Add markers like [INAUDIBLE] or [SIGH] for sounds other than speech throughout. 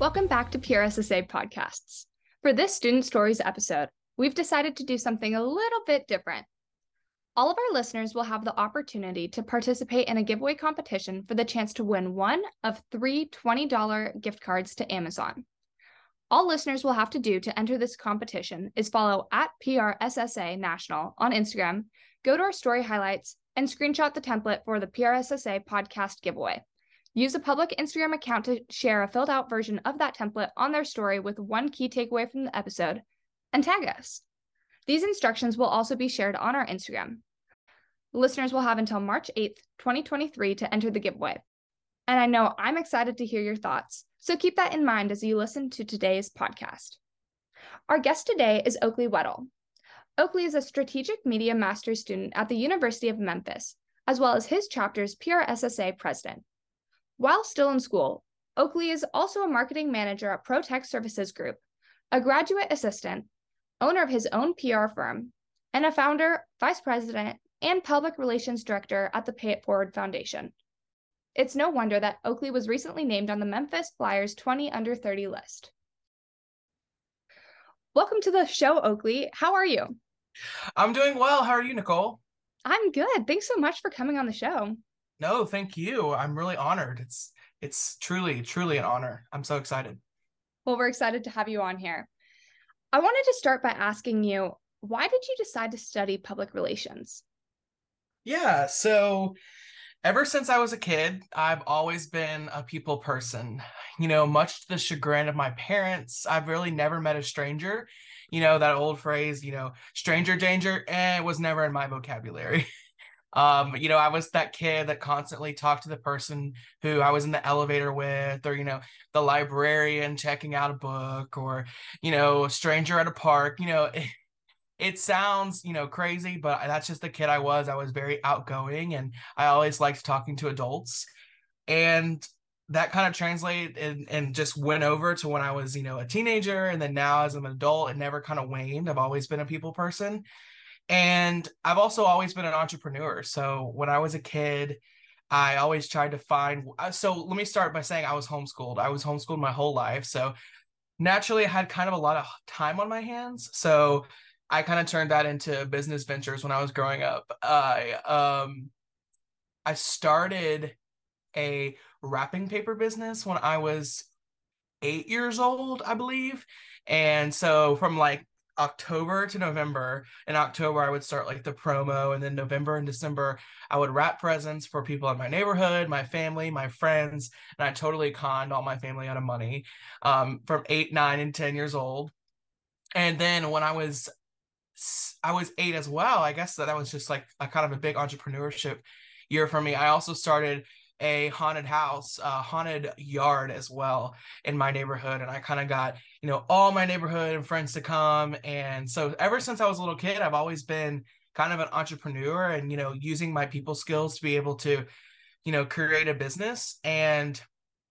Welcome back to PRSSA Podcasts. For this Student Stories episode, we've decided to do something a little bit different. All of our listeners will have the opportunity to participate in a giveaway competition for the chance to win one of three $20 gift cards to Amazon. All listeners will have to do to enter this competition is follow at PRSSA National on Instagram, go to our story highlights, and screenshot the template for the PRSSA podcast giveaway. Use a public Instagram account to share a filled out version of that template on their story with one key takeaway from the episode and tag us. These instructions will also be shared on our Instagram. Listeners will have until March 8th, 2023 to enter the giveaway. And I know I'm excited to hear your thoughts. So keep that in mind as you listen to today's podcast. Our guest today is Oakley Weddle. Oakley is a strategic media master's student at the University of Memphis, as well as his chapter's PRSSA president. While still in school, Oakley is also a marketing manager at ProTech Services Group, a graduate assistant, owner of his own PR firm, and a founder, vice president, and public relations director at the Pay It Forward Foundation. It's no wonder that Oakley was recently named on the Memphis Flyers 20 under 30 list. Welcome to the show, Oakley. How are you? I'm doing well. How are you, Nicole? I'm good. Thanks so much for coming on the show. No, thank you. I'm really honored. It's it's truly truly an honor. I'm so excited. Well, we're excited to have you on here. I wanted to start by asking you, why did you decide to study public relations? Yeah, so ever since I was a kid, I've always been a people person. You know, much to the chagrin of my parents, I've really never met a stranger. You know, that old phrase, you know, stranger danger, eh, was never in my vocabulary. [LAUGHS] um, you know, I was that kid that constantly talked to the person who I was in the elevator with, or, you know, the librarian checking out a book, or, you know, a stranger at a park, you know, it sounds you know crazy but that's just the kid i was. I was very outgoing and i always liked talking to adults. And that kind of translated and, and just went over to when i was you know a teenager and then now as an adult it never kind of waned. I've always been a people person and i've also always been an entrepreneur so when i was a kid i always tried to find uh, so let me start by saying i was homeschooled i was homeschooled my whole life so naturally i had kind of a lot of time on my hands so I kind of turned that into business ventures when I was growing up. I um I started a wrapping paper business when I was 8 years old, I believe. And so from like October to November, in October I would start like the promo and then November and December I would wrap presents for people in my neighborhood, my family, my friends, and I totally conned all my family out of money um, from 8, 9 and 10 years old. And then when I was I was eight as well. I guess that that was just like a kind of a big entrepreneurship year for me. I also started a haunted house, a haunted yard as well in my neighborhood. And I kind of got, you know, all my neighborhood and friends to come. And so ever since I was a little kid, I've always been kind of an entrepreneur and, you know, using my people skills to be able to, you know, create a business. And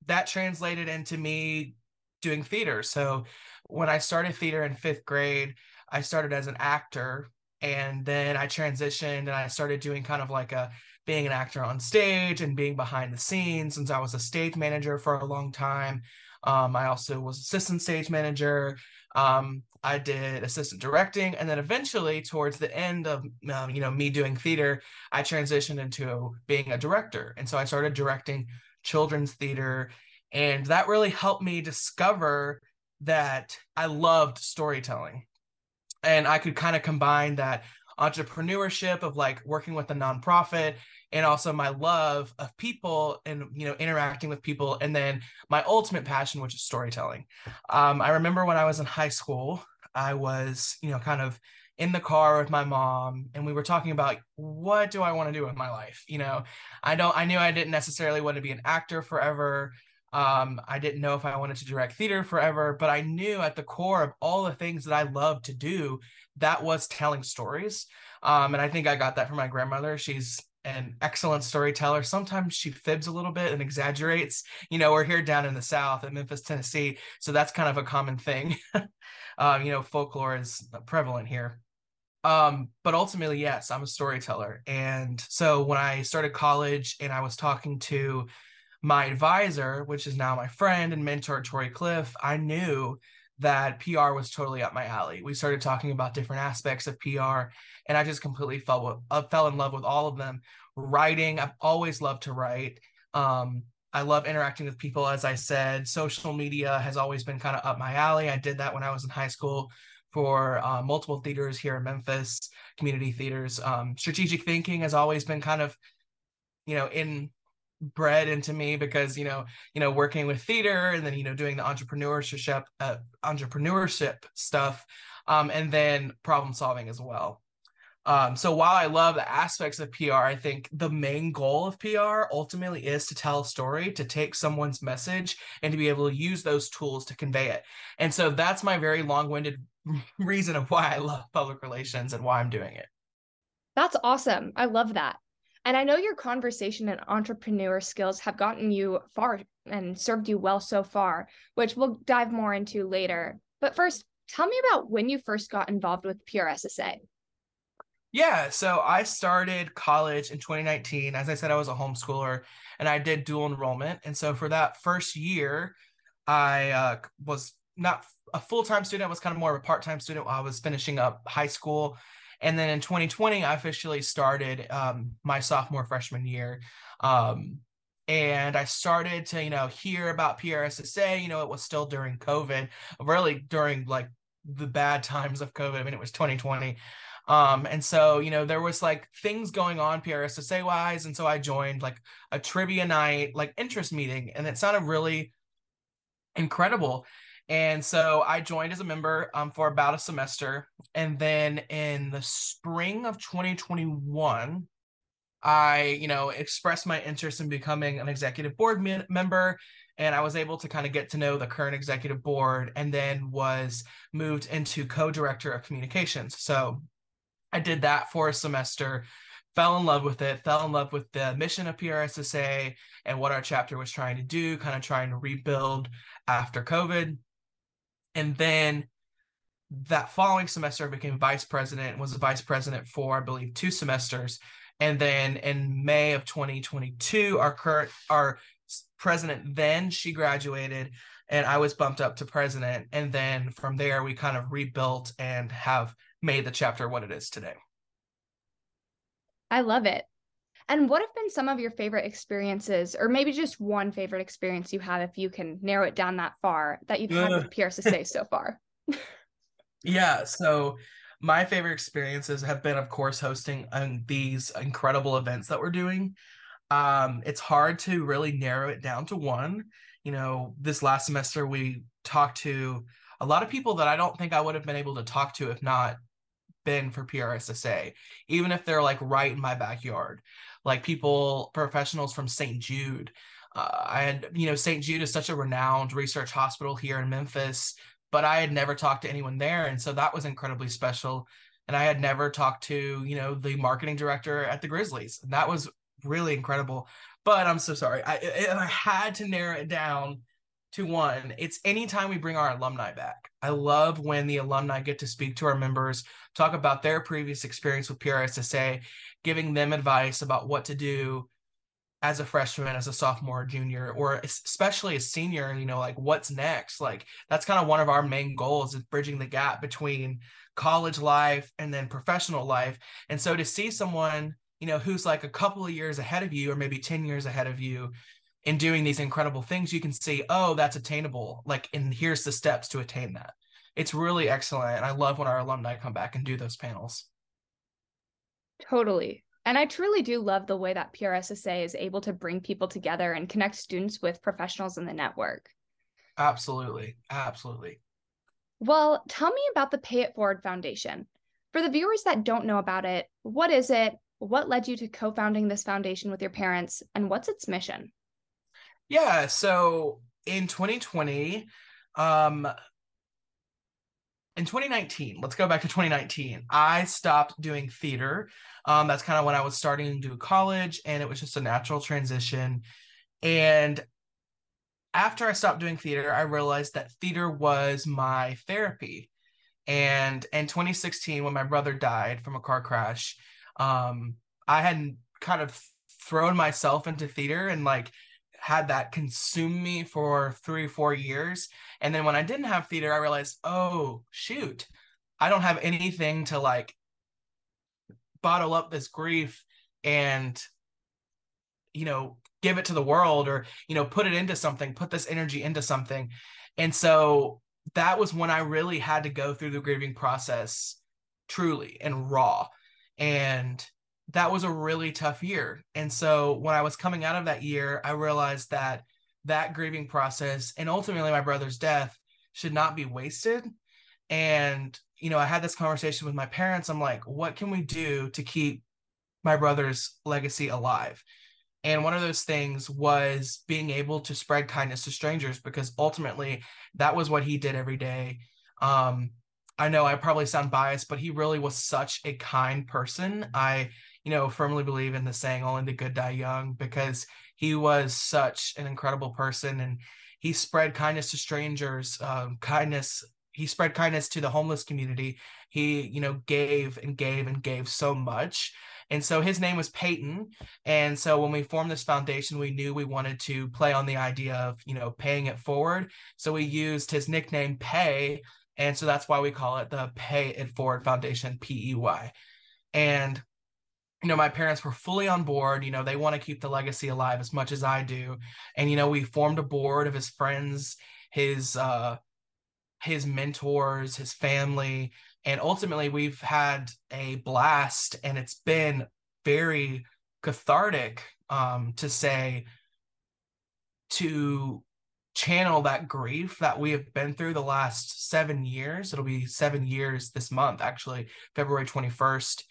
that translated into me doing theater. So when I started theater in fifth grade, I started as an actor and then I transitioned and I started doing kind of like a being an actor on stage and being behind the scenes since I was a stage manager for a long time. Um, I also was assistant stage manager. Um, I did assistant directing, and then eventually, towards the end of um, you know me doing theater, I transitioned into being a director, and so I started directing children's theater, and that really helped me discover that I loved storytelling and I could kind of combine that entrepreneurship of like working with a nonprofit and also my love of people and you know interacting with people and then my ultimate passion which is storytelling um, i remember when i was in high school i was you know kind of in the car with my mom and we were talking about what do i want to do with my life you know i don't i knew i didn't necessarily want to be an actor forever um, I didn't know if I wanted to direct theater forever, but I knew at the core of all the things that I love to do, that was telling stories. Um, and I think I got that from my grandmother. She's an excellent storyteller. Sometimes she fibs a little bit and exaggerates. You know, we're here down in the South in Memphis, Tennessee, so that's kind of a common thing. um, [LAUGHS] you know, folklore is prevalent here. Um, but ultimately, yes, I'm a storyteller. And so when I started college and I was talking to my advisor, which is now my friend and mentor, Tori Cliff, I knew that PR was totally up my alley. We started talking about different aspects of PR, and I just completely fell uh, fell in love with all of them. Writing, I've always loved to write. Um, I love interacting with people, as I said. Social media has always been kind of up my alley. I did that when I was in high school for uh, multiple theaters here in Memphis, community theaters. Um, strategic thinking has always been kind of, you know, in bred into me because you know you know working with theater and then you know doing the entrepreneurship uh, entrepreneurship stuff um, and then problem solving as well. Um, so while i love the aspects of pr i think the main goal of pr ultimately is to tell a story to take someone's message and to be able to use those tools to convey it. And so that's my very long-winded [LAUGHS] reason of why i love public relations and why i'm doing it. That's awesome. I love that and I know your conversation and entrepreneur skills have gotten you far and served you well so far, which we'll dive more into later. But first, tell me about when you first got involved with PRSSA. Yeah, so I started college in 2019. As I said, I was a homeschooler and I did dual enrollment. And so for that first year, I uh, was not a full time student, I was kind of more of a part time student while I was finishing up high school. And then in 2020, I officially started um, my sophomore freshman year. Um, and I started to, you know, hear about PRSSA. You know, it was still during COVID, really during like the bad [LAUGHS] times of COVID. I mean, it was 2020. Um, and so, you know, there was like things going on PRSSA wise. And so I joined like a trivia night, like interest meeting, and it sounded really incredible. And so I joined as a member um, for about a semester. And then in the spring of 2021, I, you know, expressed my interest in becoming an executive board me- member. And I was able to kind of get to know the current executive board and then was moved into co director of communications. So I did that for a semester, fell in love with it, fell in love with the mission of PRSSA and what our chapter was trying to do, kind of trying to rebuild after COVID. And then that following semester, I became vice president, was a vice president for, I believe, two semesters. And then in May of 2022, our current, our president then, she graduated and I was bumped up to president. And then from there, we kind of rebuilt and have made the chapter what it is today. I love it. And what have been some of your favorite experiences, or maybe just one favorite experience you have, if you can narrow it down that far, that you've had with PRSSA [LAUGHS] so far? yeah. So my favorite experiences have been, of course, hosting um, these incredible events that we're doing. Um, it's hard to really narrow it down to one. You know, this last semester we talked to a lot of people that I don't think I would have been able to talk to if not been for PRSSA, even if they're like right in my backyard like people, professionals from St. Jude. Uh, and, you know, St. Jude is such a renowned research hospital here in Memphis, but I had never talked to anyone there. And so that was incredibly special. And I had never talked to, you know, the marketing director at the Grizzlies. And that was really incredible. But I'm so sorry. I, I had to narrow it down to one. It's anytime we bring our alumni back. I love when the alumni get to speak to our members, talk about their previous experience with PRSSA, giving them advice about what to do as a freshman, as a sophomore, junior, or especially a senior, you know, like what's next? Like that's kind of one of our main goals is bridging the gap between college life and then professional life. And so to see someone, you know, who's like a couple of years ahead of you or maybe 10 years ahead of you in doing these incredible things, you can see, oh, that's attainable. Like, and here's the steps to attain that. It's really excellent. And I love when our alumni come back and do those panels. Totally. And I truly do love the way that PRSSA is able to bring people together and connect students with professionals in the network. Absolutely. Absolutely. Well, tell me about the Pay It Forward Foundation. For the viewers that don't know about it, what is it? What led you to co founding this foundation with your parents? And what's its mission? Yeah. So in 2020, um, in 2019, let's go back to 2019. I stopped doing theater. Um, that's kind of when I was starting to do college, and it was just a natural transition. And after I stopped doing theater, I realized that theater was my therapy. And in 2016, when my brother died from a car crash, um, I had kind of thrown myself into theater and like had that consume me for three, four years. And then when I didn't have theater, I realized, oh, shoot, I don't have anything to like bottle up this grief and, you know, give it to the world or, you know, put it into something, put this energy into something. And so that was when I really had to go through the grieving process truly and raw. And that was a really tough year. And so when I was coming out of that year, I realized that that grieving process and ultimately my brother's death should not be wasted. And, you know, I had this conversation with my parents. I'm like, what can we do to keep my brother's legacy alive? And one of those things was being able to spread kindness to strangers because ultimately that was what he did every day. Um, I know I probably sound biased, but he really was such a kind person. I you know, firmly believe in the saying only the good die young because he was such an incredible person and he spread kindness to strangers, um, kindness. He spread kindness to the homeless community. He, you know, gave and gave and gave so much. And so his name was Peyton. And so when we formed this foundation, we knew we wanted to play on the idea of, you know, paying it forward. So we used his nickname Pay. And so that's why we call it the Pay It Forward Foundation, P E Y. And you know my parents were fully on board you know they want to keep the legacy alive as much as i do. And you know we formed a board of his friends his uh his mentors his family and ultimately we've had a blast and it's been very cathartic um to say to channel that grief that we have been through the last 7 years. It'll be 7 years this month actually February 21st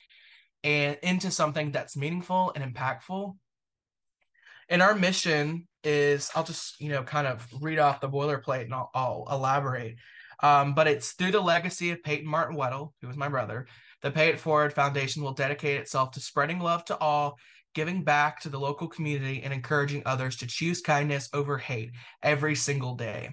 and into something that's meaningful and impactful. And our mission is, I'll just, you know, kind of read off the boilerplate and I'll, I'll elaborate. Um, but it's through the legacy of Peyton Martin Weddle, who was my brother, the Pay It Forward Foundation will dedicate itself to spreading love to all, giving back to the local community, and encouraging others to choose kindness over hate every single day.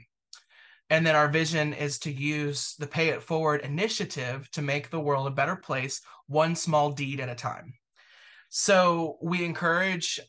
And then our vision is to use the Pay It Forward initiative to make the world a better place, one small deed at a time. So we encourage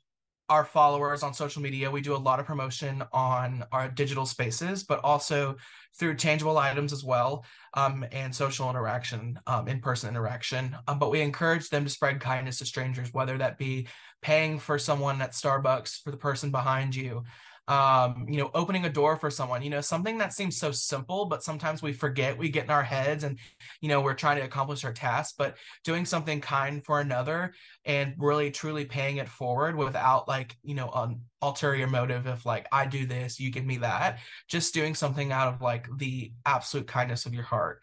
our followers on social media. We do a lot of promotion on our digital spaces, but also through tangible items as well um, and social interaction, um, in person interaction. Um, but we encourage them to spread kindness to strangers, whether that be paying for someone at Starbucks for the person behind you, um, you know, opening a door for someone, you know, something that seems so simple, but sometimes we forget, we get in our heads and, you know, we're trying to accomplish our task, but doing something kind for another and really truly paying it forward without like, you know, an ulterior motive of like, I do this, you give me that, just doing something out of like the absolute kindness of your heart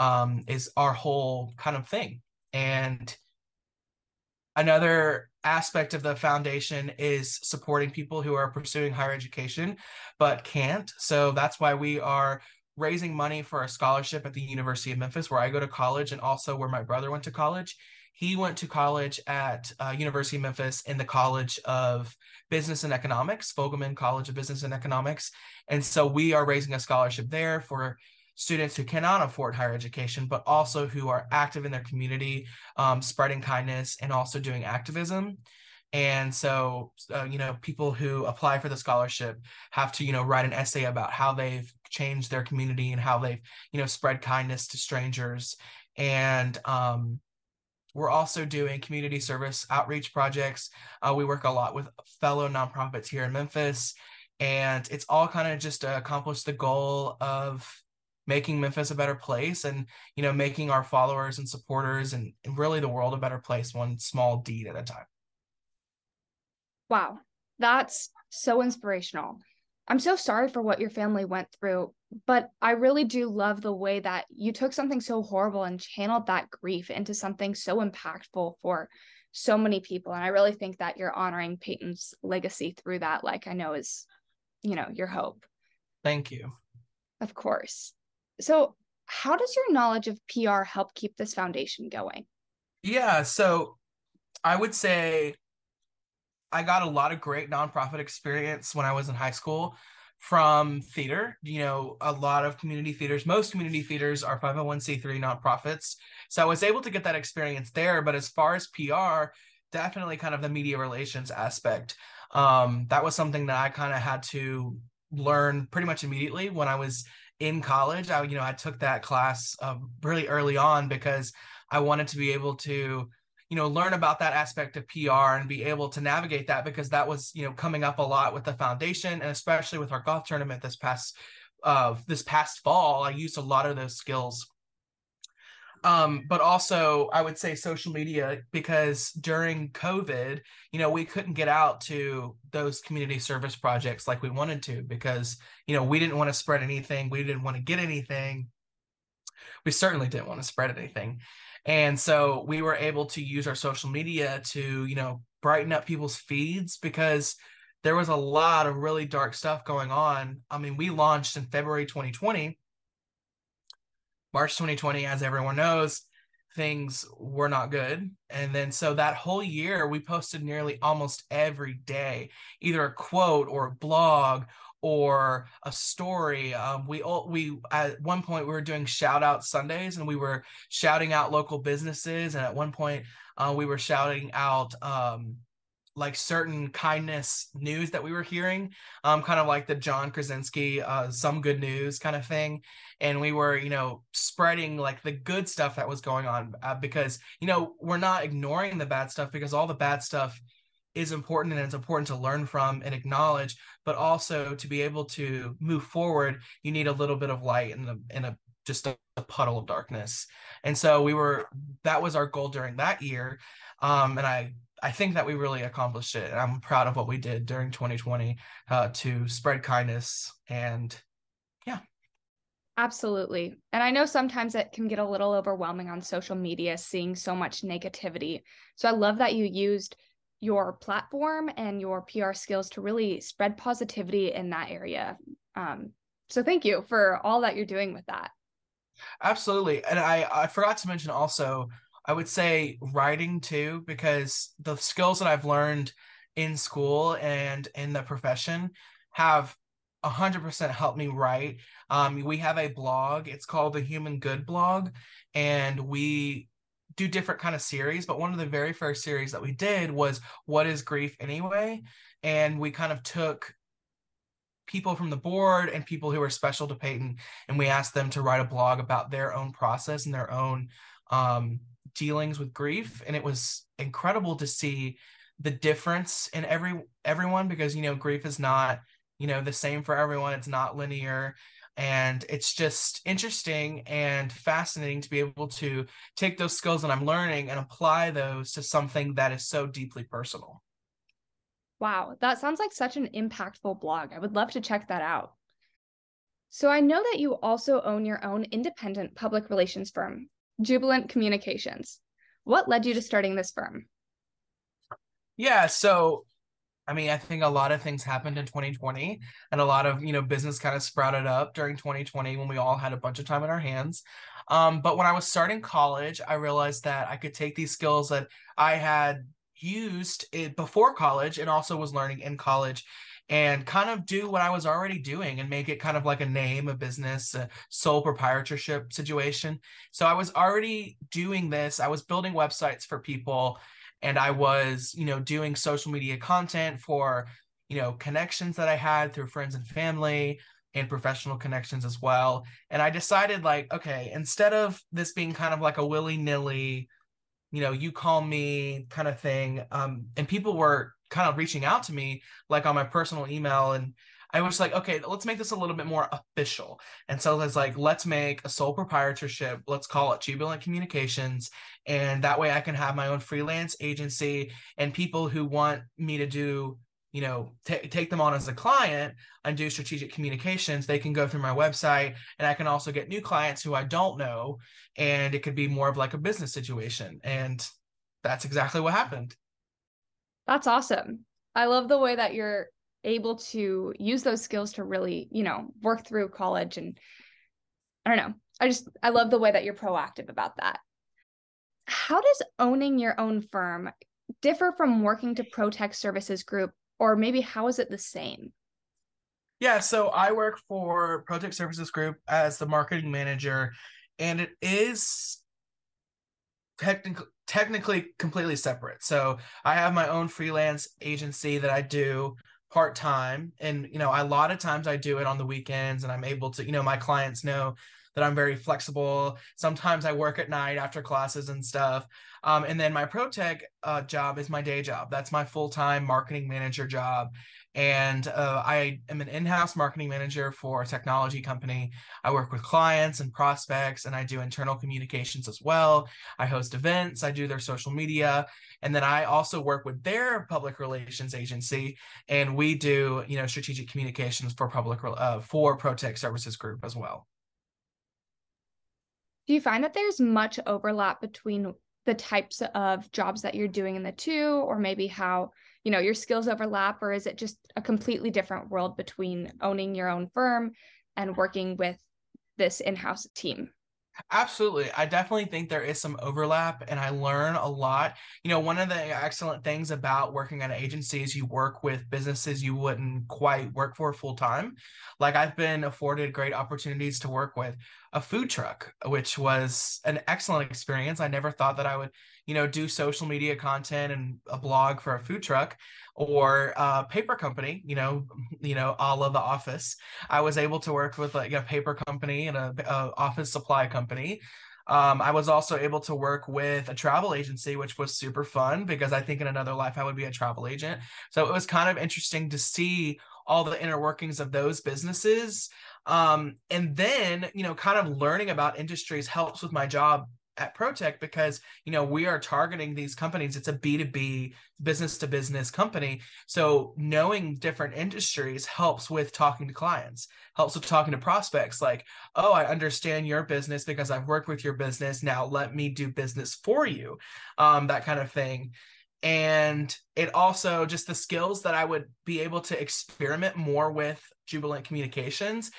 um, is our whole kind of thing. And another aspect of the foundation is supporting people who are pursuing higher education but can't. So that's why we are raising money for a scholarship at the University of Memphis, where I go to college, and also where my brother went to college. He went to college at uh, University of Memphis in the College of Business and Economics, Fogelman College of Business and Economics, and so we are raising a scholarship there for students who cannot afford higher education, but also who are active in their community, um, spreading kindness and also doing activism. And so, uh, you know, people who apply for the scholarship have to, you know, write an essay about how they've changed their community and how they've, you know, spread kindness to strangers. And um, we're also doing community service outreach projects. Uh, we work a lot with fellow nonprofits here in Memphis. And it's all kind of just to accomplish the goal of making Memphis a better place and you know making our followers and supporters and, and really the world a better place one small deed at a time. Wow, that's so inspirational. I'm so sorry for what your family went through, but I really do love the way that you took something so horrible and channeled that grief into something so impactful for so many people. And I really think that you're honoring Peyton's legacy through that, like I know is, you know, your hope. Thank you. Of course. So, how does your knowledge of PR help keep this foundation going? Yeah, so I would say I got a lot of great nonprofit experience when I was in high school from theater. You know, a lot of community theaters, most community theaters are 501c3 nonprofits. So I was able to get that experience there. But as far as PR, definitely kind of the media relations aspect. Um, that was something that I kind of had to learn pretty much immediately when I was in college. I, you know, I took that class uh, really early on because I wanted to be able to you know learn about that aspect of PR and be able to navigate that because that was you know coming up a lot with the foundation and especially with our golf tournament this past uh this past fall I used a lot of those skills um but also I would say social media because during covid you know we couldn't get out to those community service projects like we wanted to because you know we didn't want to spread anything we didn't want to get anything we certainly didn't want to spread anything and so we were able to use our social media to, you know, brighten up people's feeds because there was a lot of really dark stuff going on. I mean, we launched in February 2020. March 2020, as everyone knows, things were not good. And then so that whole year, we posted nearly almost every day, either a quote or a blog or a story. Um, we all we at one point we were doing shout out Sundays and we were shouting out local businesses, and at one point uh, we were shouting out um, like certain kindness news that we were hearing, um, kind of like the John Krasinski, uh, some good news kind of thing. And we were, you know, spreading like the good stuff that was going on uh, because, you know, we're not ignoring the bad stuff because all the bad stuff is important and it's important to learn from and acknowledge but also to be able to move forward you need a little bit of light in a in a just a, a puddle of darkness. And so we were that was our goal during that year um, and i i think that we really accomplished it and i'm proud of what we did during 2020 uh, to spread kindness and yeah Absolutely. And I know sometimes it can get a little overwhelming on social media seeing so much negativity. So I love that you used your platform and your PR skills to really spread positivity in that area. Um, so thank you for all that you're doing with that. Absolutely. And I, I forgot to mention also, I would say writing too, because the skills that I've learned in school and in the profession have 100% helped me write. Um, we have a blog, it's called the Human Good blog, and we do different kind of series, but one of the very first series that we did was what is grief anyway? And we kind of took people from the board and people who are special to Peyton, and we asked them to write a blog about their own process and their own um, dealings with grief. And it was incredible to see the difference in every everyone because you know grief is not you know the same for everyone. It's not linear. And it's just interesting and fascinating to be able to take those skills that i'm learning and apply those to something that is so deeply personal. Wow that sounds like such an impactful blog. I would love to check that out. So i know that you also own your own independent public relations firm jubilant communications. What led you to starting this firm? Yeah so I mean, I think a lot of things happened in 2020 and a lot of, you know, business kind of sprouted up during 2020 when we all had a bunch of time in our hands. Um, but when I was starting college, I realized that I could take these skills that I had used it before college and also was learning in college and kind of do what I was already doing and make it kind of like a name, a business, a sole proprietorship situation. So I was already doing this. I was building websites for people and I was, you know, doing social media content for, you know, connections that I had through friends and family and professional connections as well. And I decided like, okay, instead of this being kind of like a willy-nilly, you know, you call me kind of thing, um, and people were kind of reaching out to me like on my personal email and I was like, okay, let's make this a little bit more official. And so it's like, let's make a sole proprietorship. Let's call it Jubilant Communications. And that way I can have my own freelance agency and people who want me to do, you know, t- take them on as a client and do strategic communications. They can go through my website and I can also get new clients who I don't know. And it could be more of like a business situation. And that's exactly what happened. That's awesome. I love the way that you're able to use those skills to really, you know, work through college and I don't know. I just I love the way that you're proactive about that. How does owning your own firm differ from working to Protech Services Group or maybe how is it the same? Yeah, so I work for Protech Services Group as the marketing manager and it is technically technically completely separate. So I have my own freelance agency that I do part time and you know a lot of times I do it on the weekends and I'm able to you know my clients know that I'm very flexible. Sometimes I work at night after classes and stuff. Um, and then my ProTech uh, job is my day job. That's my full time marketing manager job. And uh, I am an in house marketing manager for a technology company. I work with clients and prospects, and I do internal communications as well. I host events, I do their social media. And then I also work with their public relations agency, and we do, you know, strategic communications for public uh, for ProTech Services Group as well. Do you find that there's much overlap between the types of jobs that you're doing in the two, or maybe how you know your skills overlap, or is it just a completely different world between owning your own firm and working with this in-house team? Absolutely. I definitely think there is some overlap and I learn a lot. You know, one of the excellent things about working at an agency is you work with businesses you wouldn't quite work for full time. Like I've been afforded great opportunities to work with a food truck, which was an excellent experience. I never thought that I would, you know, do social media content and a blog for a food truck or a paper company, you know, [LAUGHS] you know, all of the office. I was able to work with like a paper company and a, a office supply company. Um, I was also able to work with a travel agency, which was super fun because I think in another life I would be a travel agent. So it was kind of interesting to see all the inner workings of those businesses. Um, and then, you know, kind of learning about industries helps with my job at ProTech because you know we are targeting these companies. It's a B2B business to business company. So knowing different industries helps with talking to clients, helps with talking to prospects like, oh, I understand your business because I've worked with your business. Now let me do business for you. Um, that kind of thing. And it also just the skills that I would be able to experiment more with Jubilant Communications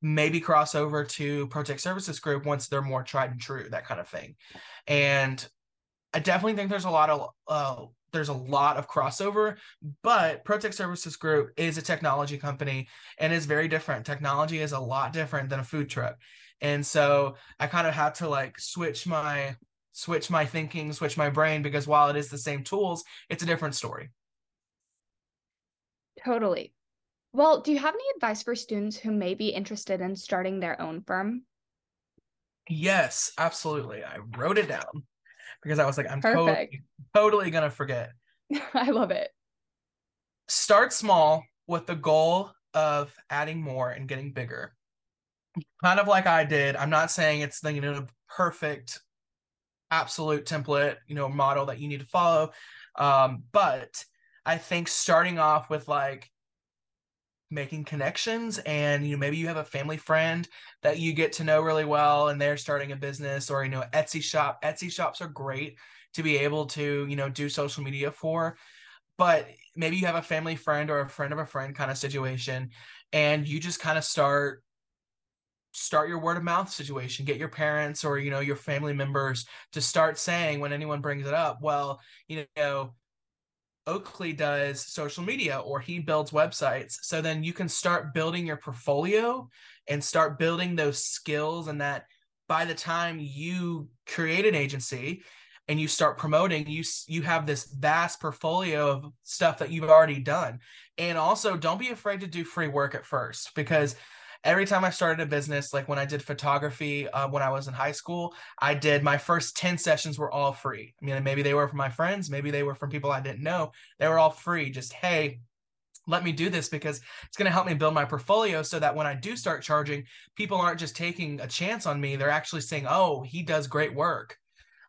maybe cross over to ProTech Services Group once they're more tried and true, that kind of thing. And I definitely think there's a lot of uh, there's a lot of crossover, but ProTech Services Group is a technology company and is very different. Technology is a lot different than a food truck. And so I kind of had to like switch my switch my thinking, switch my brain because while it is the same tools, it's a different story. Totally. Well, do you have any advice for students who may be interested in starting their own firm? Yes, absolutely. I wrote it down because I was like, I'm totally, totally gonna forget. [LAUGHS] I love it. Start small with the goal of adding more and getting bigger. Kind of like I did. I'm not saying it's the you know perfect, absolute template, you know, model that you need to follow. Um, but I think starting off with like making connections and you know maybe you have a family friend that you get to know really well and they're starting a business or you know Etsy shop Etsy shops are great to be able to you know do social media for but maybe you have a family friend or a friend of a friend kind of situation and you just kind of start start your word of mouth situation get your parents or you know your family members to start saying when anyone brings it up well you know Oakley does social media or he builds websites. So then you can start building your portfolio and start building those skills and that by the time you create an agency and you start promoting you you have this vast portfolio of stuff that you've already done and also don't be afraid to do free work at first because every time I started a business, like when I did photography uh, when I was in high school, I did my first 10 sessions were all free. I mean, maybe they were from my friends, maybe they were from people I didn't know. They were all free. Just, hey, let me do this because it's going to help me build my portfolio so that when I do start charging, people aren't just taking a chance on me. They're actually saying, oh, he does great work.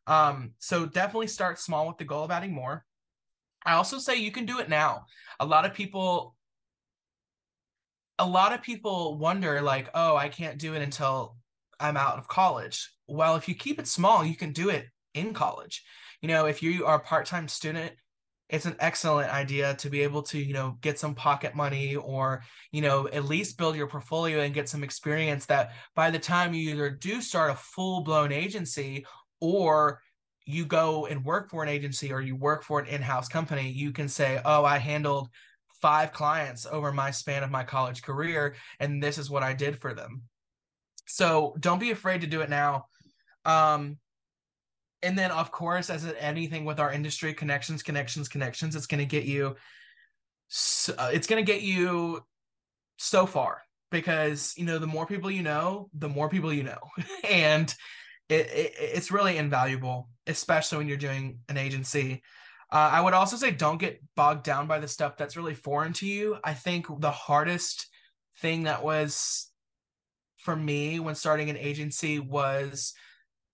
Um, so definitely start small with the goal of adding more. I also say you can do it now. A lot of people a lot of people wonder like oh i can't do it until i'm out of college. Well if you keep it small you can do it in college. You know if you are a part-time student it's an excellent idea to be able to you know get some pocket money or you know at least build your portfolio and get some experience that by the time you either do start a full-blown agency or you go and work for an agency or you work for an in-house company you can say oh i handled five clients over my span of my college career and this is what i did for them. So don't be afraid to do it now. Um and then of course as anything with our industry connections connections connections it's going to get you so, uh, it's going to get you so far because you know the more people you know the more people you know. [LAUGHS] And it, it, it's really invaluable especially when you're doing an agency uh, i would also say don't get bogged down by the stuff that's really foreign to you. I think the hardest thing that was for me when starting an agency was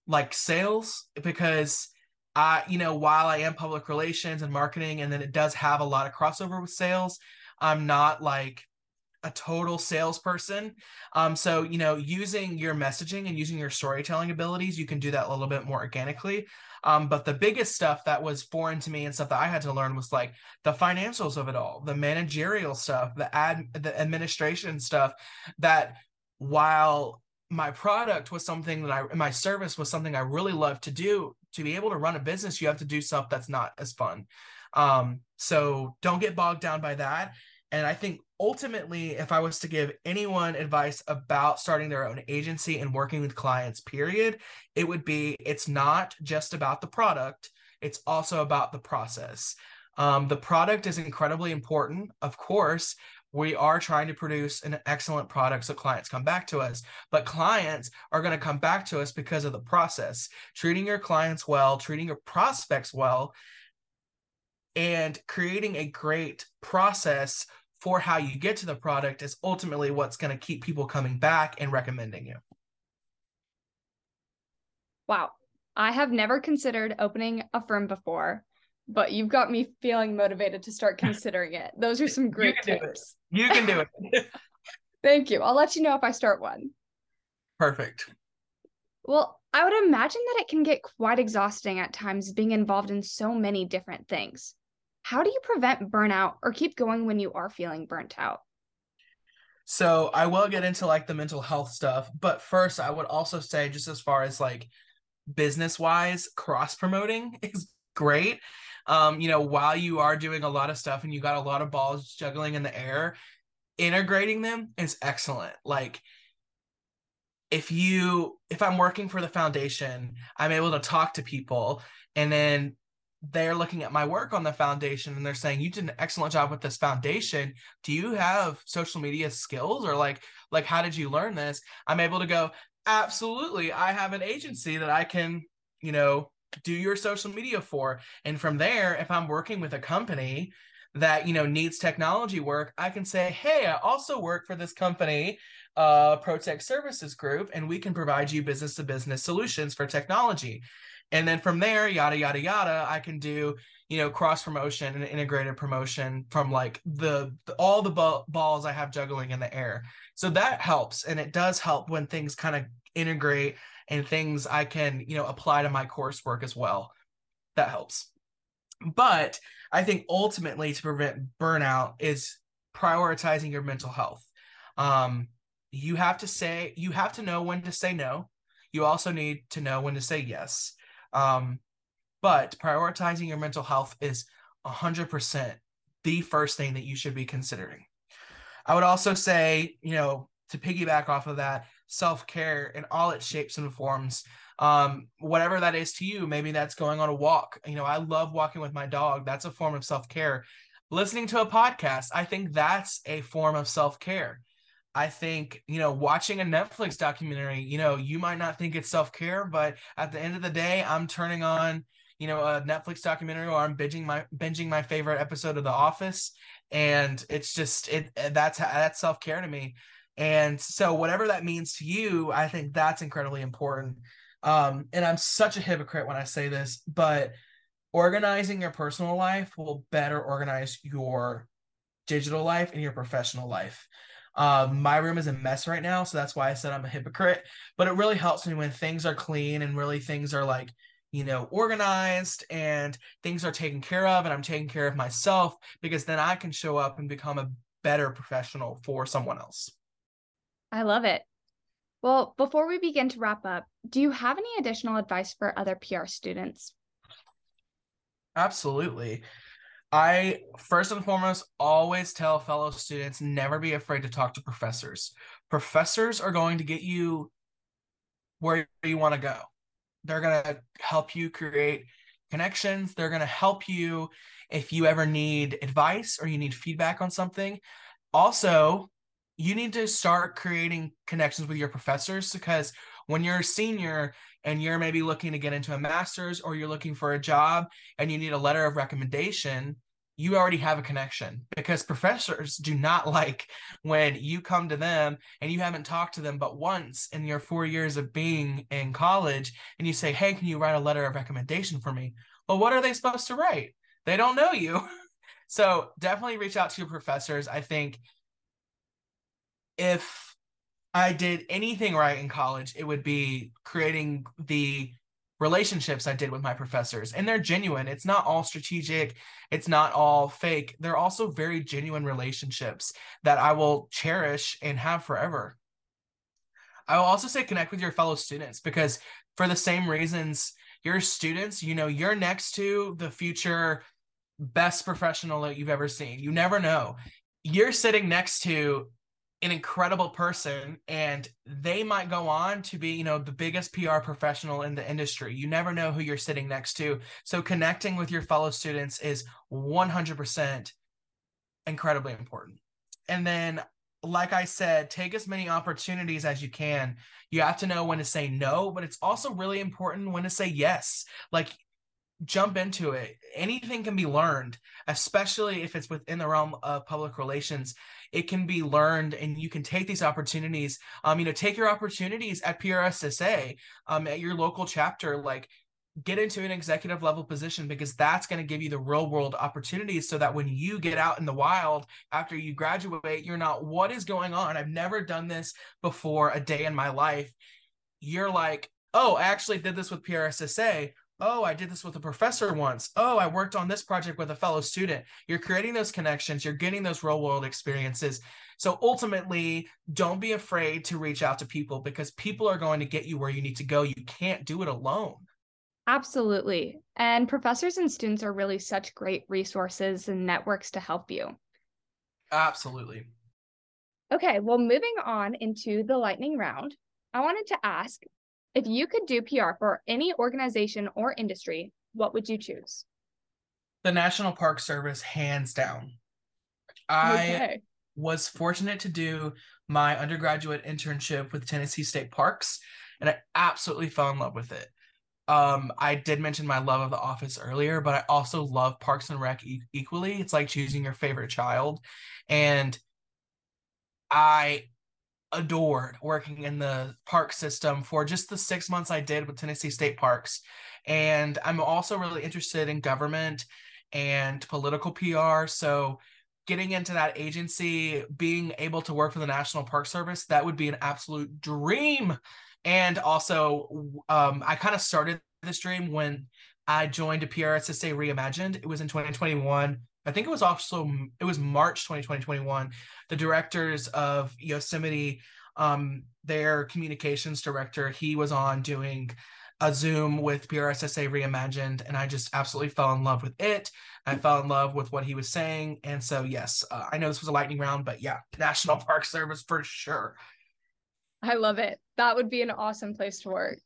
like sales because I, you know, while I am public relations and marketing, and then it does have a lot of crossover with sales, I'm not like a total salesperson. Um, so you know, using your messaging and using your storytelling abilities, you can do that a little bit more organically. Um, but the biggest stuff that was foreign to me and stuff that I had to learn was like the financials of it all, the managerial stuff, the ad, the administration stuff. That while my product was something that I my service was something I really loved to do. To be able to run a business, you have to do stuff that's not as fun. Um, so don't get bogged down by that. And I think ultimately, if I was to give anyone advice about starting their own agency and working with clients, period, it would be it's not just about the product, it's also about the process. Um, the product is incredibly important, of course, we are trying to produce an excellent product so clients come back to us but clients are going to come back to us because of the process treating your clients well treating your prospects well and creating a great process for how you get to the product is ultimately what's going to keep people coming back and recommending you wow i have never considered opening a firm before but you've got me feeling motivated to start [LAUGHS] considering it. Those are some great you tips. You can do it. [LAUGHS] Thank you. I'll let you know if I start one. Perfect. Well, I would imagine that it can get quite exhausting at times being involved in so many different things. How do you prevent burnout or keep going when you are feeling burnt out? So, I will get into like the mental health stuff, but first, I would also say, just as far as like business wise, cross promoting [LAUGHS] is great um, you know, while you are doing a lot of stuff and you got a lot of balls juggling in the air, integrating them is excellent. Like if you if I'm working for the foundation, I'm able to talk to people and then they're looking at my work on the foundation and they're saying you did an excellent job with this foundation. Do you have social media skills or like like how did you learn this? I'm able to go absolutely. I have an agency that i can you know do your social media for. And from there if i'm working with a company that you know needs technology work i can say hey i also work for this company uh ProTech services group and we can provide you business to business solutions for technology and then from there yada yada yada i can do you know cross promotion and integrated promotion from like the, the all the balls i have juggling in the air so that helps and it does help when things kind of integrate and things I can, you know, apply to my coursework as well. That helps. But I think ultimately to prevent burnout is prioritizing your mental health. Um, you have to say, you have to know when to say no. You also need to know when to say yes. Um, but prioritizing your mental health is 100% the first thing that you should be considering. I would also say, you know, to piggyback off of that, self care in all its shapes and forms. Um, whatever that is to you, maybe that's going on a walk. You know, I love walking with my dog. That's a form of self care. Listening to a podcast, I think that's a form of self care. I think, you know, watching a Netflix documentary, you know, you might not think it's self care, but at the end of the day, I'm turning on, you know, a Netflix documentary or I'm binging my binging my favorite episode of The Office, and it's just it that's that's self care to me. And so, whatever that means to you, I think that's incredibly important. Um, and I'm such a hypocrite when I say this, but organizing your personal life will better organize your digital life and your professional life. Um, my room is a mess right now, so that's why I said I'm a hypocrite. But it really helps me when things are clean and really things are like, you know, organized and things are taken care of, and I'm taking care of myself because then I can show up and become a better professional for someone else. I love it. Well, before we begin to wrap up, do you have any additional advice for other PR students? Absolutely. I first and foremost always tell fellow students never be afraid to talk to professors. Professors are going to get you where you want to go. they're going to help you create connections. They're going to help you if you ever need advice or you need feedback on something. Also, you need to start creating connections with your professors because when you're a senior and you're maybe looking to get into a master's or you're looking for a job and you need a letter of recommendation, you already have a connection because professors do not [LAUGHS] like when you come to them and you haven't talked to them but once in your four years of being in college and you say, Hey, can you write a letter of recommendation for me? Well, what are they supposed to write? They don't know you. [LAUGHS] so definitely reach out to your professors. I think if I did anything right in college, it would be creating the relationships I did with my professors. And they're genuine. It's not all strategic, it's not all fake. They're also very genuine relationships that I will cherish and have forever. I will also say connect with your fellow students because for the same reasons, your students, you know, you're next to the future best professional that you've ever seen. You never know. You're sitting next to an incredible person and they might go on to be you know the biggest pr professional in the industry. You never know who you're sitting next to. So connecting with your fellow students is 100% incredibly important. And then like i said take as many opportunities as you can. You have to know when to say no but it's also really important when to say yes. Like jump into it. Anything can be learned, especially if it's within the realm of public relations. It can be learned, and you can take these opportunities. Um, you know, take your opportunities at PRSSA, um, at your local chapter. Like, get into an executive level position because that's going to give you the real world opportunities so that when you get out in the wild after you graduate you're not what is going on i've never done this before a day in my life you're like oh i actually did this with prssa oh, I did this with a professor once. Oh, I worked on this project with a fellow student. You're creating those connections, you're getting those real world experiences. So ultimately, don't be afraid to reach out to people because people are going to get you where you need to go. You can't do it alone. Absolutely. And professors and students are really such great resources and networks to help you. Absolutely. Okay, well, moving on into the lightning round, I wanted to ask if you could do PR for any organization or industry, what would you choose? The National Park Service, hands down. I okay. was fortunate to do my undergraduate internship with Tennessee State Parks, and I absolutely fell in love with it. Um, I did mention my love of The Office earlier, but I also love Parks and Rec e- equally. It's like choosing your favorite child, and I adored working in the park system for just the six months I did with Tennessee State Parks. And I'm also really interested in government and political PR. So getting into that agency, being able to work for the National Park Service, that would be an absolute dream. And also, um, I kind of started this dream when I joined a PRSSA Reimagined. It was in 2021. I think it was also it was March 2021. The directors of Yosemite, um, their communications director, he was on doing a Zoom with PRSSA Reimagined, and I just absolutely fell in love with it. I fell in love with what he was saying, and so yes, uh, I know this was a lightning round, but yeah, [LAUGHS] National Park Service for sure. I love it. That would be an awesome place to work.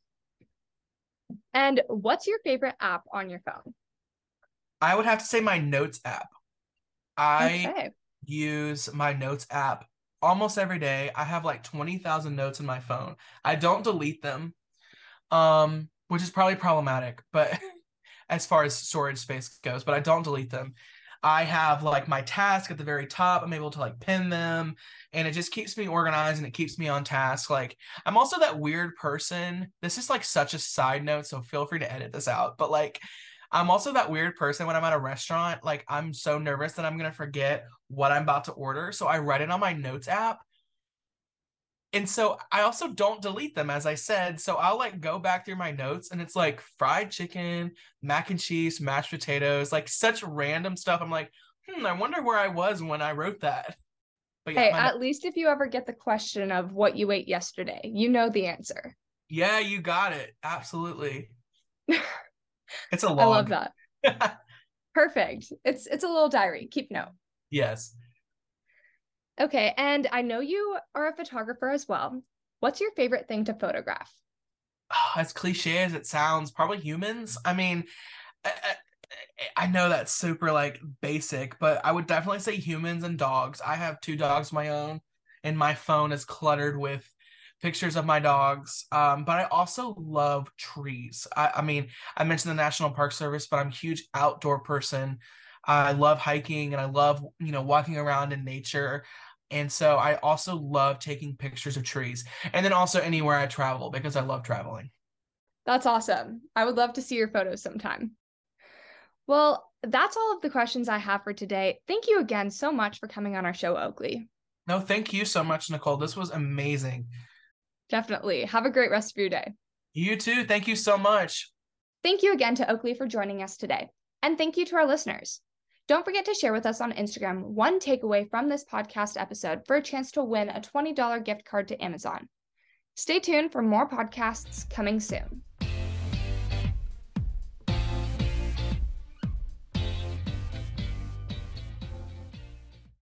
And what's your favorite app on your phone? I would have to say my notes app. I okay. use my notes app almost every day. I have like 20,000 notes in my phone. I don't delete them. Um which is probably problematic, but [LAUGHS] as far as storage space goes, but I don't delete them. I have like my task at the very top. I'm able to like pin them and it just keeps me organized and it keeps me on task. Like I'm also that weird person. This is like such a side note, so feel free to edit this out. But like I'm also that weird person when I'm at a restaurant. Like I'm so nervous that I'm gonna forget what I'm about to order. So I write it on my notes app. And so I also don't delete them, as I said. So I'll like go back through my notes and it's like fried chicken, mac and cheese, mashed potatoes, like such random stuff. I'm like, hmm, I wonder where I was when I wrote that. But yeah, hey, at notes- least if you ever get the question of what you ate yesterday, you know the answer. Yeah, you got it. Absolutely. [LAUGHS] [LAUGHS] It's a log. I love that. [LAUGHS] Perfect. It's it's a little diary. Keep note. Yes. Okay, and I know you are a photographer as well. What's your favorite thing to photograph? Oh, as cliche as it sounds, probably humans. I mean, I, I know that's super like basic, but I would definitely say humans and dogs. I have two dogs of my own, and my phone is cluttered with pictures of my dogs. Um, but I also love trees. I, I mean, I mentioned the National Park Service, but I'm a huge outdoor person. I love hiking and I love, you know, walking around in nature. And so I also love taking pictures of trees and then also anywhere I travel because I love traveling. That's awesome. I would love to see your photos sometime. Well, that's all of the questions I have for today. Thank you again so much for coming on our show, Oakley. No, thank you so much, Nicole. This was amazing. Definitely. Have a great rest of your day. You too. Thank you so much. Thank you again to Oakley for joining us today. And thank you to our listeners. Don't forget to share with us on Instagram one takeaway from this podcast episode for a chance to win a $20 gift card to Amazon. Stay tuned for more podcasts coming soon.